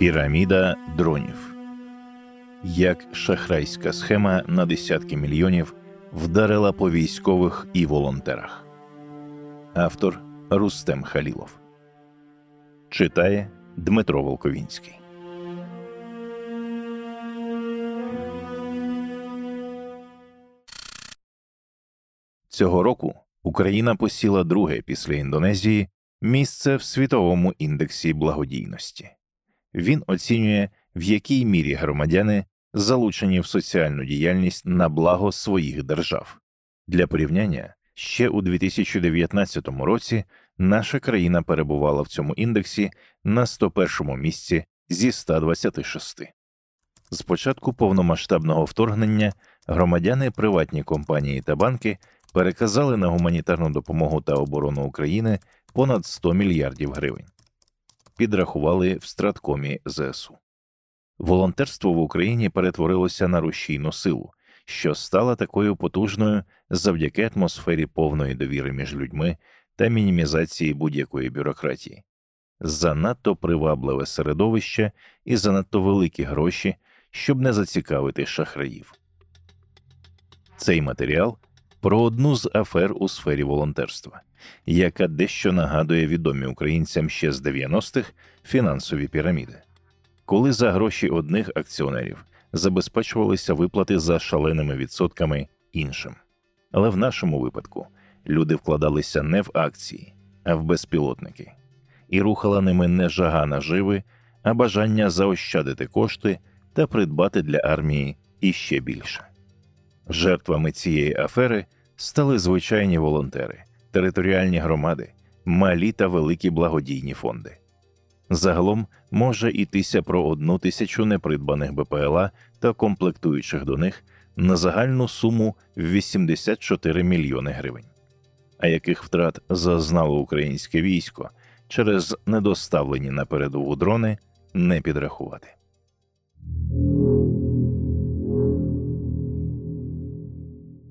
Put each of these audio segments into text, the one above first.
Піраміда дронів. Як шахрайська схема на десятки мільйонів вдарила по військових і волонтерах. Автор Рустем Халілов читає Дмитро Волковінський. Цього року Україна посіла друге після Індонезії місце в світовому індексі благодійності. Він оцінює, в якій мірі громадяни залучені в соціальну діяльність на благо своїх держав. Для порівняння ще у 2019 році наша країна перебувала в цьому індексі на 101 місці зі 126. З початку повномасштабного вторгнення громадяни, приватні компанії та банки переказали на гуманітарну допомогу та оборону України понад 100 мільярдів гривень. Підрахували в страткомі ЗСУ. Волонтерство в Україні перетворилося на рушійну силу, що стала такою потужною завдяки атмосфері повної довіри між людьми та мінімізації будь-якої бюрократії. Занадто привабливе середовище і занадто великі гроші, щоб не зацікавити шахраїв. Цей матеріал про одну з афер у сфері волонтерства, яка дещо нагадує відомі українцям ще з 90-х фінансові піраміди, коли за гроші одних акціонерів забезпечувалися виплати за шаленими відсотками іншим. Але в нашому випадку люди вкладалися не в акції, а в безпілотники, і рухала ними не жага наживи, а бажання заощадити кошти та придбати для армії іще більше. Жертвами цієї афери стали звичайні волонтери, територіальні громади, малі та великі благодійні фонди. Загалом може йтися про одну тисячу непридбаних БПЛА та комплектуючих до них на загальну суму 84 мільйони гривень. А яких втрат зазнало українське військо через недоставлені на передову дрони не підрахувати.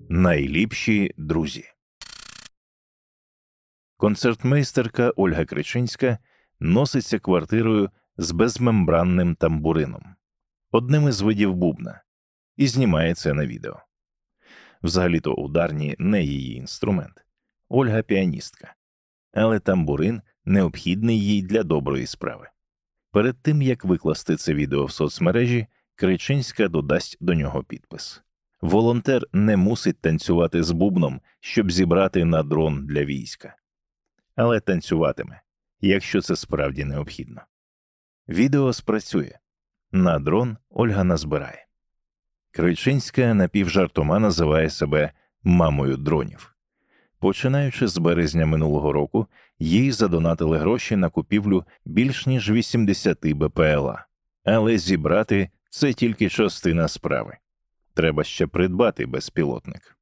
Найліпші друзі. Концертмейстерка Ольга Кричинська носиться квартирою з безмембранним тамбурином, одним із видів бубна, і знімає це на відео. Взагалі то ударні не її інструмент, Ольга піаністка, але тамбурин необхідний їй для доброї справи. Перед тим як викласти це відео в соцмережі, Кричинська додасть до нього підпис. Волонтер не мусить танцювати з бубном, щоб зібрати на дрон для війська, але танцюватиме, якщо це справді необхідно. Відео спрацює на дрон Ольга назбирає. Кричинська напівжартома називає себе мамою дронів. Починаючи з березня минулого року, їй задонатили гроші на купівлю більш ніж 80 БПЛА, але зібрати це тільки частина справи треба ще придбати безпілотник.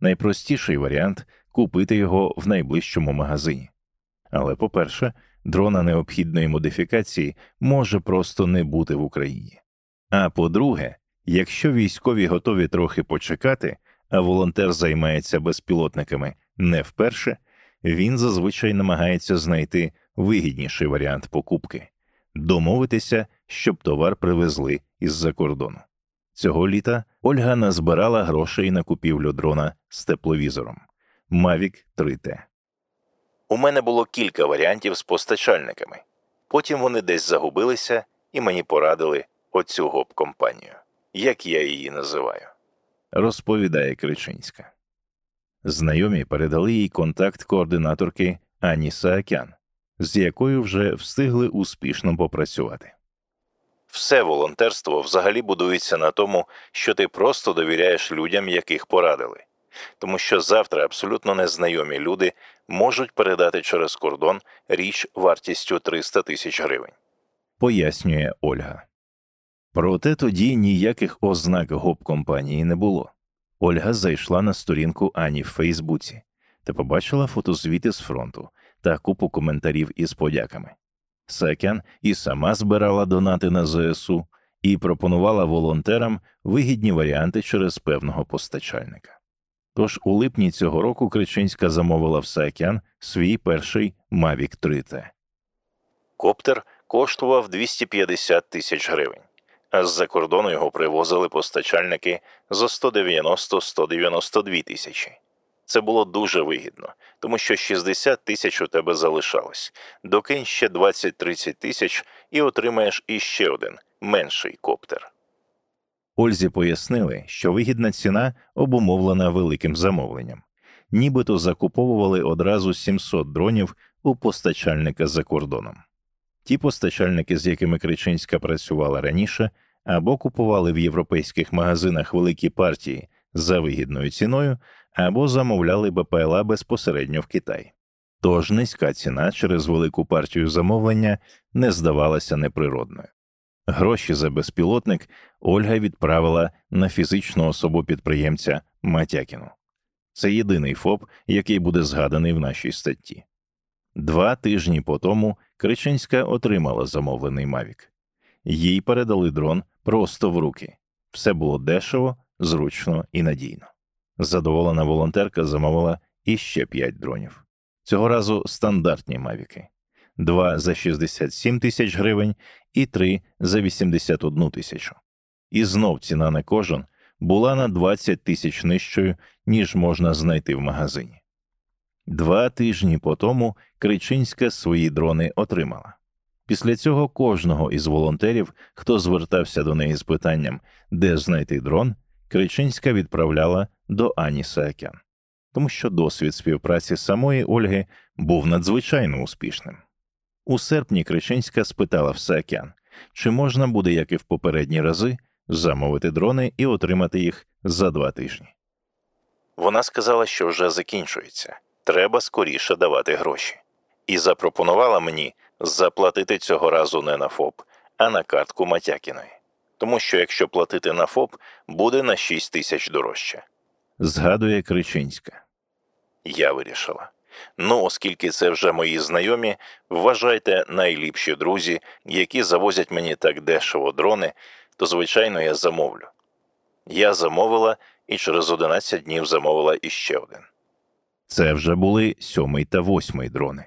Найпростіший варіант купити його в найближчому магазині. Але, по-перше, дрона необхідної модифікації може просто не бути в Україні. А по-друге, якщо військові готові трохи почекати, а волонтер займається безпілотниками не вперше, він зазвичай намагається знайти вигідніший варіант покупки домовитися, щоб товар привезли із-за кордону. Цього літа Ольга назбирала грошей на купівлю дрона з тепловізором Mavic 3T. У мене було кілька варіантів з постачальниками. Потім вони десь загубилися і мені порадили оцю гоп компанію, як я її називаю, розповідає Кричинська. Знайомі передали їй контакт координаторки Ані Саакян, з якою вже встигли успішно попрацювати. Все волонтерство взагалі будується на тому, що ти просто довіряєш людям, яких порадили, тому що завтра абсолютно незнайомі люди можуть передати через кордон річ вартістю 300 тисяч гривень, пояснює Ольга. Проте тоді ніяких ознак гоп компанії не було. Ольга зайшла на сторінку Ані в Фейсбуці та побачила фотозвіти з фронту та купу коментарів із подяками. Секян і сама збирала донати на ЗСУ і пропонувала волонтерам вигідні варіанти через певного постачальника. Тож у липні цього року Кричинська замовила в Секян свій перший Mavic 3T. Коптер коштував 250 тисяч гривень, а з-за кордону його привозили постачальники за 190-192 тисячі. Це було дуже вигідно, тому що 60 тисяч у тебе залишалось. Докинь ще 20-30 тисяч і отримаєш іще один менший коптер. Ользі пояснили, що вигідна ціна обумовлена великим замовленням, нібито закуповували одразу 700 дронів у постачальника за кордоном. Ті постачальники, з якими Кричинська працювала раніше, або купували в європейських магазинах великі партії за вигідною ціною, або замовляли БПЛА безпосередньо в Китай. Тож низька ціна через велику партію замовлення не здавалася неприродною. Гроші за безпілотник Ольга відправила на фізичну особу підприємця Матякіну. Це єдиний ФОП, який буде згаданий в нашій статті. Два тижні по тому Кричинська отримала замовлений Мавік. Їй передали дрон просто в руки. Все було дешево, зручно і надійно. Задоволена волонтерка замовила іще п'ять дронів. Цього разу стандартні мавіки: два за 67 тисяч гривень і три за 81 тисячу. І знов ціна на кожен була на 20 тисяч нижчою, ніж можна знайти в магазині. Два тижні по тому Кричинська свої дрони отримала. Після цього кожного із волонтерів, хто звертався до неї з питанням, де знайти дрон, Кричинська відправляла до Ані Саакян, тому що досвід співпраці самої Ольги був надзвичайно успішним. У серпні Кричинська спитала в Саакян, чи можна буде, як і в попередні рази, замовити дрони і отримати їх за два тижні. Вона сказала, що вже закінчується, треба скоріше давати гроші, і запропонувала мені заплатити цього разу не на ФОП, а на картку Матякіної тому що якщо платити на ФОП, буде на 6 тисяч дорожче. Згадує Кричинська. Я вирішила. Ну, оскільки це вже мої знайомі, вважайте найліпші друзі, які завозять мені так дешево дрони, то, звичайно, я замовлю. Я замовила і через 11 днів замовила іще один. Це вже були сьомий та восьмий дрони.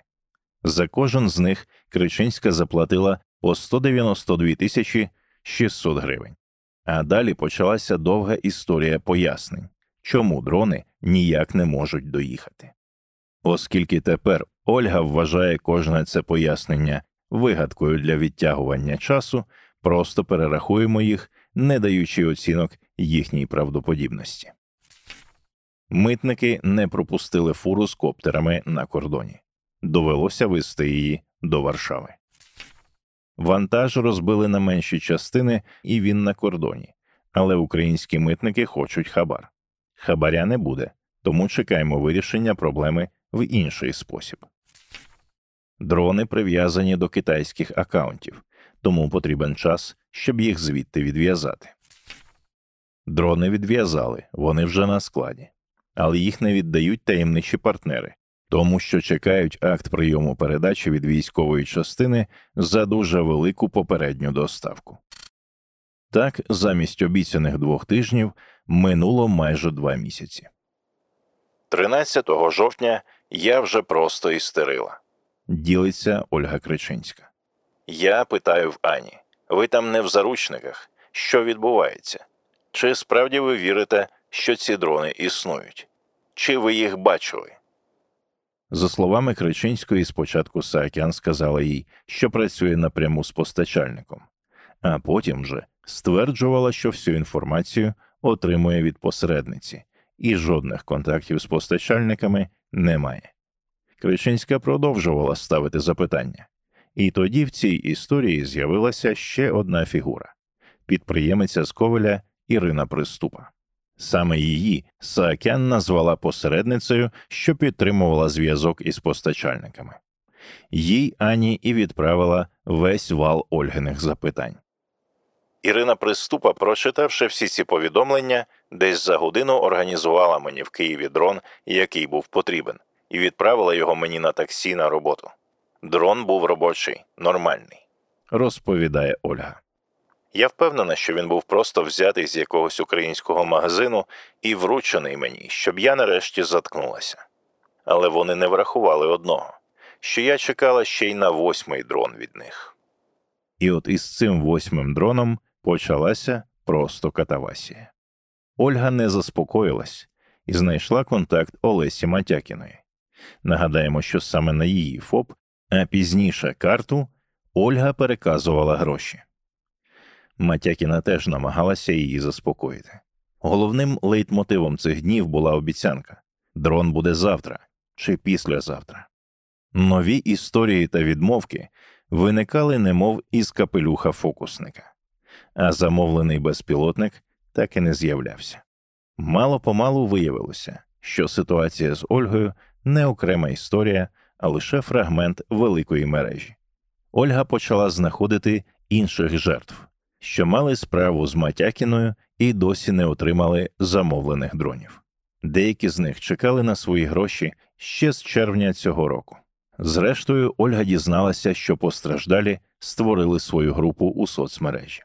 За кожен з них Кричинська заплатила по 192 тисячі 600 гривень. А далі почалася довга історія пояснень, чому дрони ніяк не можуть доїхати. Оскільки тепер Ольга вважає кожне це пояснення вигадкою для відтягування часу, просто перерахуємо їх, не даючи оцінок їхній правдоподібності. Митники не пропустили фуру з коптерами на кордоні. Довелося вести її до Варшави. Вантаж розбили на менші частини, і він на кордоні. Але українські митники хочуть хабар. Хабаря не буде, тому чекаємо вирішення проблеми в інший спосіб. Дрони прив'язані до китайських акаунтів, тому потрібен час, щоб їх звідти відв'язати. Дрони відв'язали, вони вже на складі, але їх не віддають таємничі партнери, тому що чекають акт прийому передачі від військової частини за дуже велику попередню доставку. Так, замість обіцяних двох тижнів минуло майже два місяці. 13 жовтня я вже просто істерила. Ділиться Ольга Кричинська. Я питаю в Ані ви там не в заручниках? Що відбувається? Чи справді ви вірите, що ці дрони існують? Чи ви їх бачили? За словами Кричинської, спочатку Саакян сказала їй, що працює напряму з постачальником, а потім вже стверджувала, що всю інформацію отримує від посередниці, і жодних контактів з постачальниками немає. Кричинська продовжувала ставити запитання, і тоді в цій історії з'явилася ще одна фігура підприємиця з Ковеля Ірина Приступа. Саме її Саакян назвала посередницею, що підтримувала зв'язок із постачальниками. Їй Ані і відправила весь вал Ольгиних запитань. Ірина Приступа, прочитавши всі ці повідомлення, десь за годину організувала мені в Києві дрон, який був потрібен, і відправила його мені на таксі на роботу. Дрон був робочий, нормальний, розповідає Ольга. Я впевнена, що він був просто взятий з якогось українського магазину і вручений мені, щоб я нарешті заткнулася. Але вони не врахували одного, що я чекала ще й на восьмий дрон від них. І от із цим восьмим дроном почалася просто катавасія. Ольга не заспокоїлась і знайшла контакт Олесі Матякіної. Нагадаємо, що саме на її ФОП, а пізніше карту Ольга переказувала гроші. Матякіна теж намагалася її заспокоїти. Головним лейтмотивом цих днів була обіцянка дрон буде завтра чи післязавтра. Нові історії та відмовки виникали немов із капелюха фокусника, а замовлений безпілотник так і не з'являвся. Мало помалу виявилося, що ситуація з Ольгою не окрема історія, а лише фрагмент великої мережі. Ольга почала знаходити інших жертв, що мали справу з Матякіною і досі не отримали замовлених дронів. Деякі з них чекали на свої гроші ще з червня цього року. Зрештою, Ольга дізналася, що постраждалі створили свою групу у соцмережі.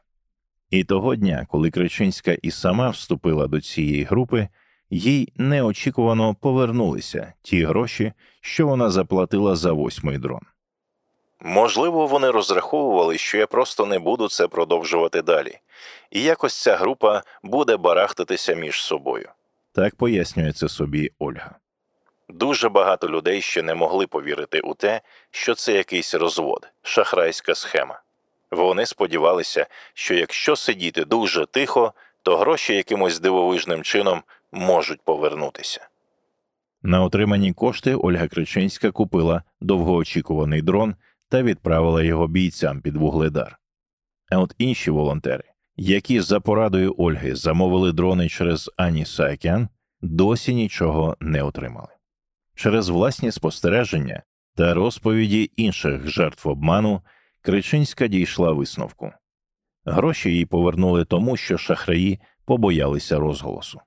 І того дня, коли Кричинська і сама вступила до цієї групи, їй неочікувано повернулися ті гроші, що вона заплатила за восьмий дрон. Можливо, вони розраховували, що я просто не буду це продовжувати далі, і якось ця група буде барахтатися між собою. Так пояснює це собі Ольга. Дуже багато людей ще не могли повірити у те, що це якийсь розвод, шахрайська схема. Вони сподівалися, що якщо сидіти дуже тихо, то гроші якимось дивовижним чином можуть повернутися. На отримані кошти Ольга Кричинська купила довгоочікуваний дрон та відправила його бійцям під вугледар. А от інші волонтери, які за порадою Ольги замовили дрони через Ані Саакян, досі нічого не отримали. Через власні спостереження та розповіді інших жертв обману Кричинська дійшла висновку. Гроші їй повернули тому, що шахраї побоялися розголосу.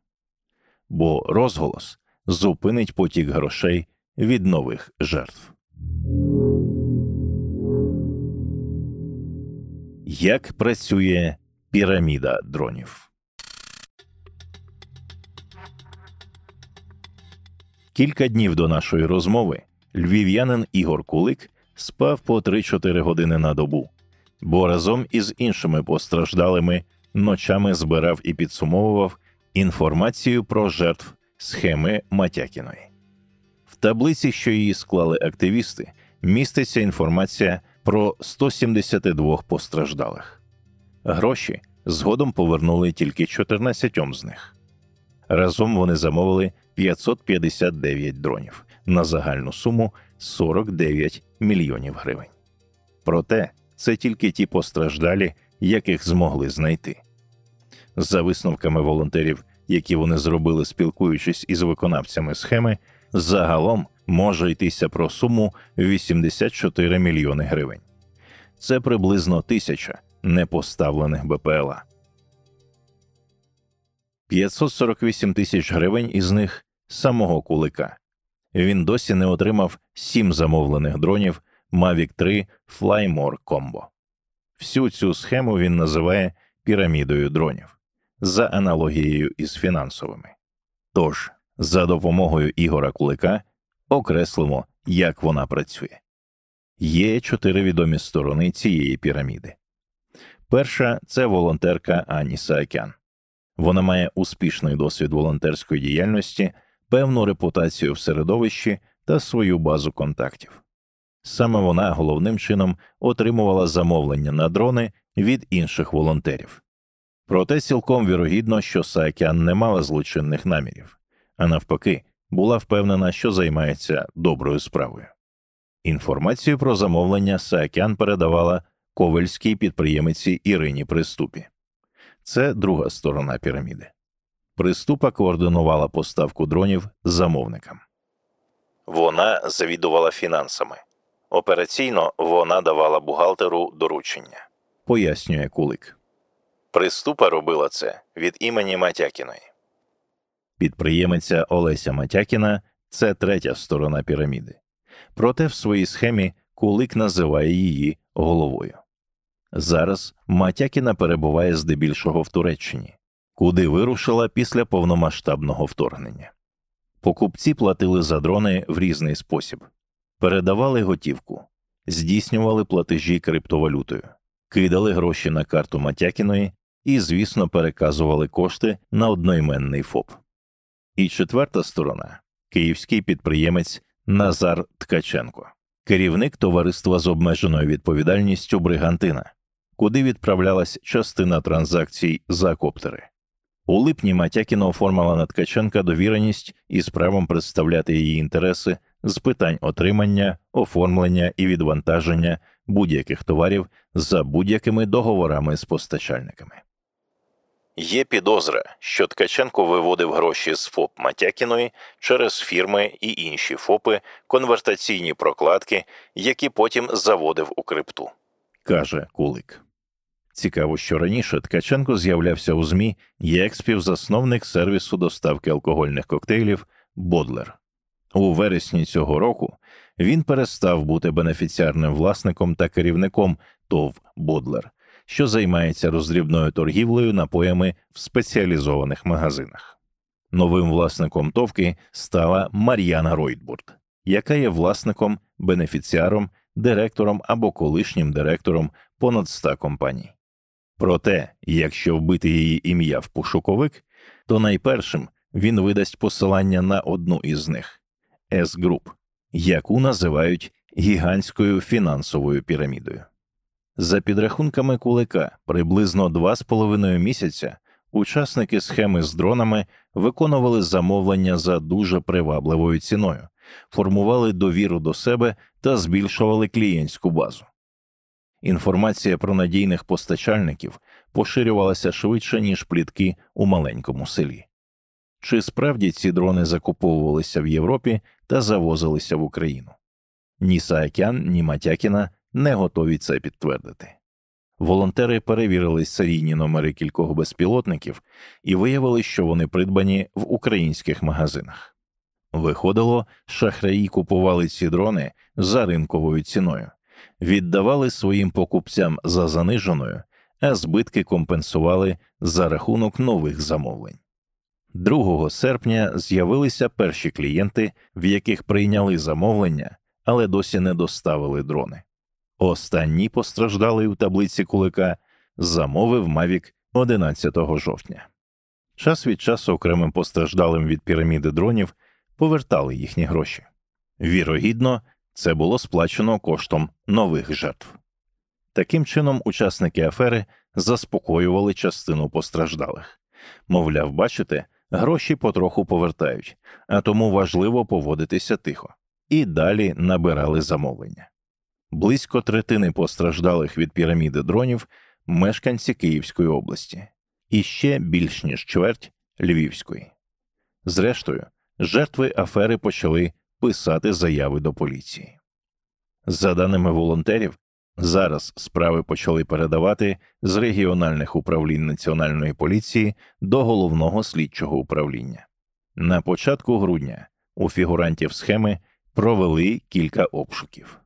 Бо розголос зупинить потік грошей від нових жертв. Як працює піраміда дронів? Кілька днів до нашої розмови львів'янин Ігор Кулик спав по 3-4 години на добу, бо разом із іншими постраждалими ночами збирав і підсумовував інформацію про жертв схеми Матякіної. В таблиці, що її склали активісти, міститься інформація про 172 постраждалих. Гроші згодом повернули тільки 14 з них. Разом вони замовили 559 дронів на загальну суму 49 мільйонів гривень. Проте це тільки ті постраждалі, яких змогли знайти. За висновками волонтерів, які вони зробили, спілкуючись із виконавцями схеми, загалом може йтися про суму 84 мільйони гривень. Це приблизно тисяча непоставлених БПЛА. 548 тисяч гривень із них самого кулика. Він досі не отримав сім замовлених дронів Mavic 3 Flymore Combo. Всю цю схему він називає пірамідою дронів за аналогією із фінансовими. Тож, за допомогою Ігора Кулика окреслимо, як вона працює. Є чотири відомі сторони цієї піраміди. Перша це волонтерка Ані Саакян. Вона має успішний досвід волонтерської діяльності, певну репутацію в середовищі та свою базу контактів. Саме вона головним чином отримувала замовлення на дрони від інших волонтерів. Проте цілком вірогідно, що Саакян не мала злочинних намірів, а навпаки, була впевнена, що займається доброю справою. Інформацію про замовлення Саакян передавала ковальській підприємиці Ірині Приступі. Це друга сторона піраміди. Приступа координувала поставку дронів замовникам. Вона завідувала фінансами. Операційно вона давала бухгалтеру доручення, пояснює Кулик. Приступа робила це від імені Матякіної. Підприємиця Олеся Матякіна це третя сторона піраміди. Проте в своїй схемі Кулик називає її головою. Зараз Матякіна перебуває здебільшого в Туреччині, куди вирушила після повномасштабного вторгнення. Покупці платили за дрони в різний спосіб, передавали готівку, здійснювали платежі криптовалютою. кидали гроші на карту Матякіної і, звісно, переказували кошти на одноіменний ФОП. І четверта сторона київський підприємець Назар Ткаченко, керівник товариства з обмеженою відповідальністю Бригантина, куди відправлялась частина транзакцій за коптери. У липні Матякіна оформила на Ткаченка довіреність із правом представляти її інтереси з питань отримання, оформлення і відвантаження будь-яких товарів за будь-якими договорами з постачальниками. Є підозра, що Ткаченко виводив гроші з ФОП Матякіної через фірми і інші ФОПи, конвертаційні прокладки, які потім заводив у крипту, каже Кулик. Цікаво, що раніше Ткаченко з'являвся у ЗМІ як співзасновник сервісу доставки алкогольних коктейлів Бодлер. У вересні цього року він перестав бути бенефіціарним власником та керівником ТОВ Бодлер, що займається роздрібною торгівлею напоями в спеціалізованих магазинах. Новим власником товки стала Мар'яна Ройтбурд, яка є власником, бенефіціаром, директором або колишнім директором понад 100 компаній. Проте, якщо вбити її ім'я в пошуковик, то найпершим він видасть посилання на одну із них S-Group, яку називають гігантською фінансовою пірамідою. За підрахунками кулика, приблизно два з половиною місяця учасники схеми з дронами виконували замовлення за дуже привабливою ціною, формували довіру до себе та збільшували клієнтську базу. Інформація про надійних постачальників поширювалася швидше, ніж плітки у маленькому селі. Чи справді ці дрони закуповувалися в Європі та завозилися в Україну? Ні Саакян, ні Матякіна не готові це підтвердити. Волонтери перевірили серійні номери кількох безпілотників і виявили, що вони придбані в українських магазинах. Виходило, шахраї купували ці дрони за ринковою ціною, віддавали своїм покупцям за заниженою, а збитки компенсували за рахунок нових замовлень. 2 серпня з'явилися перші клієнти, в яких прийняли замовлення, але досі не доставили дрони. Останній постраждалий у таблиці кулика замовив Мавік 11 жовтня. Час від часу окремим постраждалим від піраміди дронів повертали їхні гроші. Вірогідно, це було сплачено коштом нових жертв. Таким чином, учасники афери заспокоювали частину постраждалих. Мовляв, бачите, гроші потроху повертають, а тому важливо поводитися тихо, і далі набирали замовлення. Близько третини постраждалих від піраміди дронів мешканці Київської області, і ще більш ніж чверть Львівської. Зрештою, жертви афери почали писати заяви до поліції. За даними волонтерів, зараз справи почали передавати з регіональних управлінь національної поліції до головного слідчого управління. На початку грудня у фігурантів схеми провели кілька обшуків.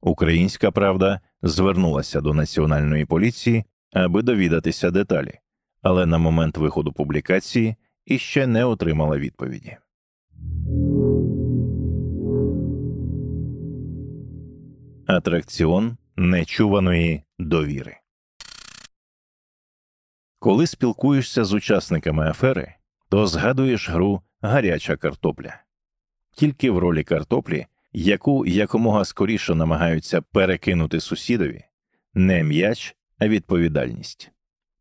Українська правда звернулася до національної поліції, аби довідатися деталі, але на момент виходу публікації іще не отримала відповіді. Атракціон нечуваної довіри. Коли спілкуєшся з учасниками афери, то згадуєш гру гаряча картопля. Тільки в ролі картоплі яку якомога скоріше намагаються перекинути сусідові, не м'яч, а відповідальність.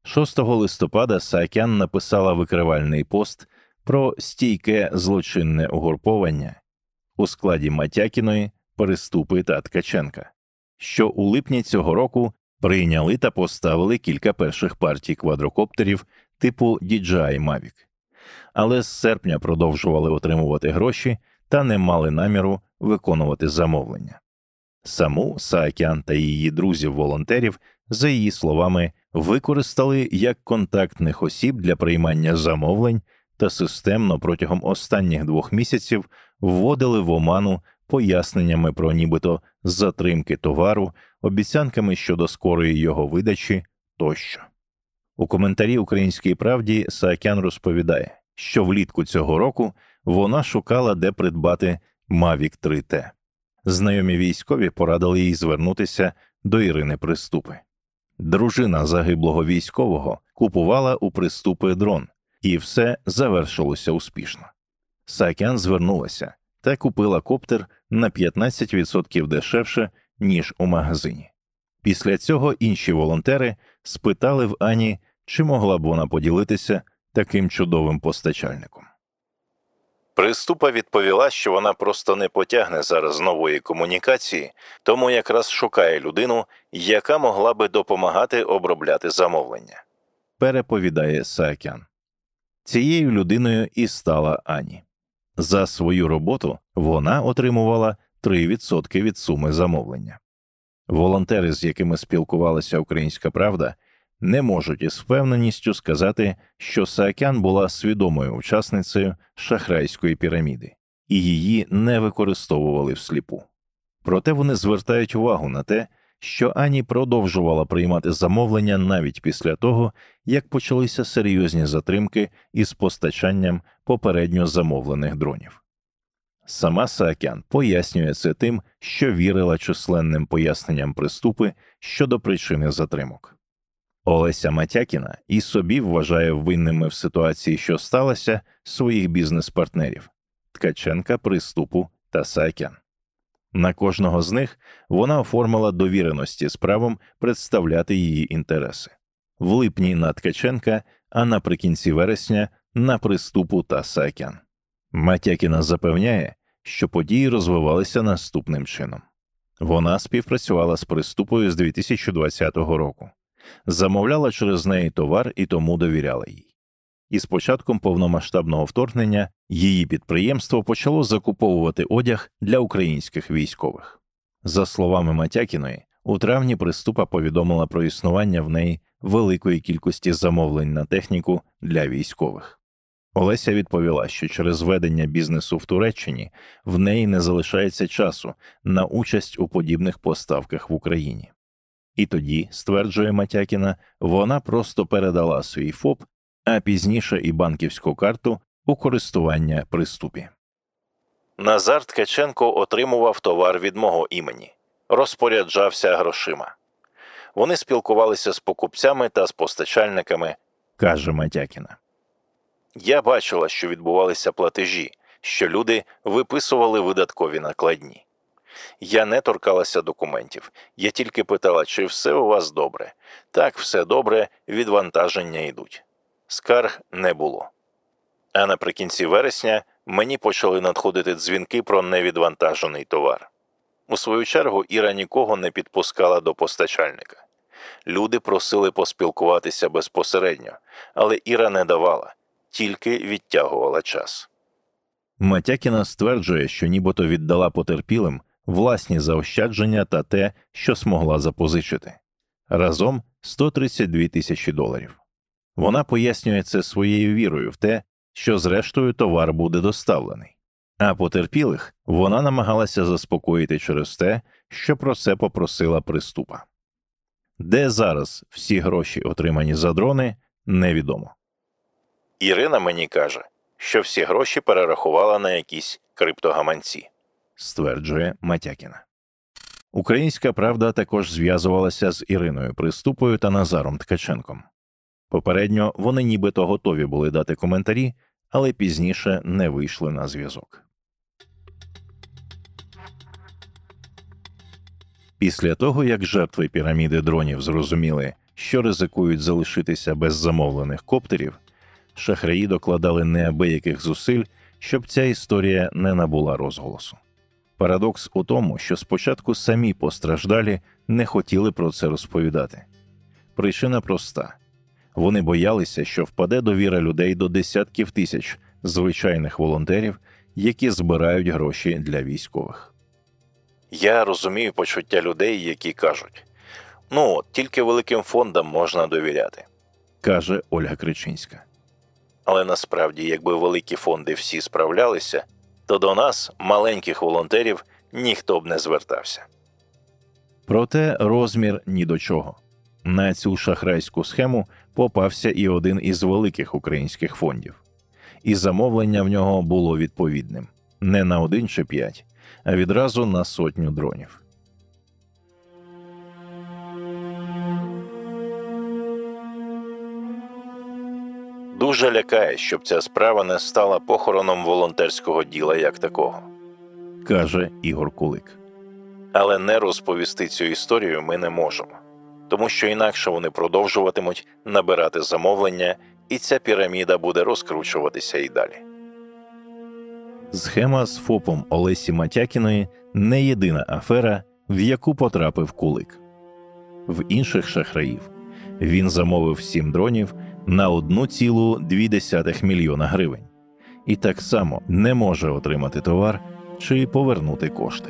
6 листопада Саакян написала викривальний пост про стійке злочинне угруповання у складі Матякіної, Переступи та Ткаченка, що у липні цього року прийняли та поставили кілька перших партій квадрокоптерів типу DJI Mavic, але з серпня продовжували отримувати гроші та не мали наміру виконувати замовлення. Саму Саакян та її друзів-волонтерів, за її словами, використали як контактних осіб для приймання замовлень та системно протягом останніх двох місяців вводили в оману поясненнями про нібито затримки товару, обіцянками щодо скорої його видачі тощо. У коментарі Українській правді Саакян розповідає, що влітку цього року вона шукала, де придбати Mavic 3T. Знайомі військові порадили їй звернутися до Ірини Приступи. Дружина загиблого військового купувала у приступи дрон, і все завершилося успішно. Саакян звернулася та купила коптер на 15% дешевше, ніж у магазині. Після цього інші волонтери спитали в Ані, чи могла б вона поділитися таким чудовим постачальником. Приступа відповіла, що вона просто не потягне зараз нової комунікації, тому якраз шукає людину, яка могла би допомагати обробляти замовлення. Переповідає Саакян. Цією людиною і стала Ані. За свою роботу вона отримувала 3% від суми замовлення. Волонтери, з якими спілкувалася Українська Правда, не можуть із впевненістю сказати, що Саакян була свідомою учасницею шахрайської піраміди, і її не використовували всліпу. Проте вони звертають увагу на те, що Ані продовжувала приймати замовлення навіть після того, як почалися серйозні затримки із постачанням попередньо замовлених дронів. Сама Саакян пояснює це тим, що вірила численним поясненням приступи щодо причини затримок. Олеся Матякіна і собі вважає винними в ситуації, що сталося, своїх бізнес-партнерів Ткаченка, Приступу та Саакян. На кожного з них вона оформила довіреності з правом представляти її інтереси в липні на Ткаченка, а наприкінці вересня на приступу та Саакян. Матякіна запевняє, що події розвивалися наступним чином. Вона співпрацювала з приступою з 2020 року, замовляла через неї товар і тому довіряла їй. І з початком повномасштабного вторгнення її підприємство почало закуповувати одяг для українських військових. За словами Матякіної, у травні приступа повідомила про існування в неї великої кількості замовлень на техніку для військових. Олеся відповіла, що через ведення бізнесу в Туреччині в неї не залишається часу на участь у подібних поставках в Україні. І тоді, стверджує Матякіна, вона просто передала свій ФОП, а пізніше і банківську карту у користування приступі. Назар Ткаченко отримував товар від мого імені, розпоряджався грошима. Вони спілкувалися з покупцями та з постачальниками, каже Матякіна. Я бачила, що відбувалися платежі, що люди виписували видаткові накладні. Я не торкалася документів, я тільки питала, чи все у вас добре. Так, все добре, відвантаження йдуть. Скарг не було. А наприкінці вересня мені почали надходити дзвінки про невідвантажений товар. У свою чергу Іра нікого не підпускала до постачальника. Люди просили поспілкуватися безпосередньо, але Іра не давала тільки відтягувала час. Матякіна стверджує, що нібито віддала потерпілим власні заощадження та те, що змогла запозичити разом 132 тисячі доларів. Вона пояснює це своєю вірою в те, що зрештою товар буде доставлений, а потерпілих вона намагалася заспокоїти через те, що про це попросила приступа. Де зараз всі гроші, отримані за дрони, невідомо. Ірина мені каже, що всі гроші перерахувала на якісь криптогаманці, стверджує Матякіна. Українська правда також зв'язувалася з Іриною Приступою та Назаром Ткаченком. Попередньо вони нібито готові були дати коментарі, але пізніше не вийшли на зв'язок. Після того, як жертви піраміди дронів зрозуміли, що ризикують залишитися без замовлених коптерів шахраї докладали неабияких зусиль, щоб ця історія не набула розголосу. Парадокс у тому, що спочатку самі постраждалі не хотіли про це розповідати. Причина проста вони боялися, що впаде довіра людей до десятків тисяч звичайних волонтерів, які збирають гроші для військових. Я розумію почуття людей, які кажуть ну, тільки великим фондам можна довіряти, каже Ольга Кричинська. Але насправді, якби великі фонди всі справлялися, то до нас, маленьких волонтерів, ніхто б не звертався. Проте розмір ні до чого. На цю шахрайську схему попався і один із великих українських фондів, і замовлення в нього було відповідним не на один чи п'ять, а відразу на сотню дронів. Дуже лякає, щоб ця справа не стала похороном волонтерського діла як такого, каже Ігор Кулик. Але не розповісти цю історію ми не можемо, тому що інакше вони продовжуватимуть набирати замовлення, і ця піраміда буде розкручуватися і далі. Схема з ФОПом Олесі Матякіної не єдина афера, в яку потрапив кулик. В інших шахраїв він замовив сім дронів на 1,2 мільйона гривень і так само не може отримати товар чи повернути кошти.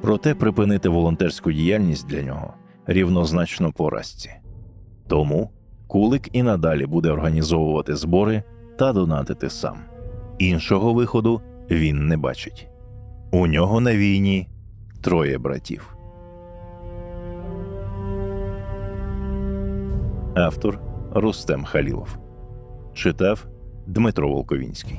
Проте припинити волонтерську діяльність для нього рівнозначно поразці. Тому кулик і надалі буде організовувати збори та донатити сам. Іншого виходу він не бачить. У нього на війні троє братів. Автор Рустем Халілов читав Дмитро Волковінський.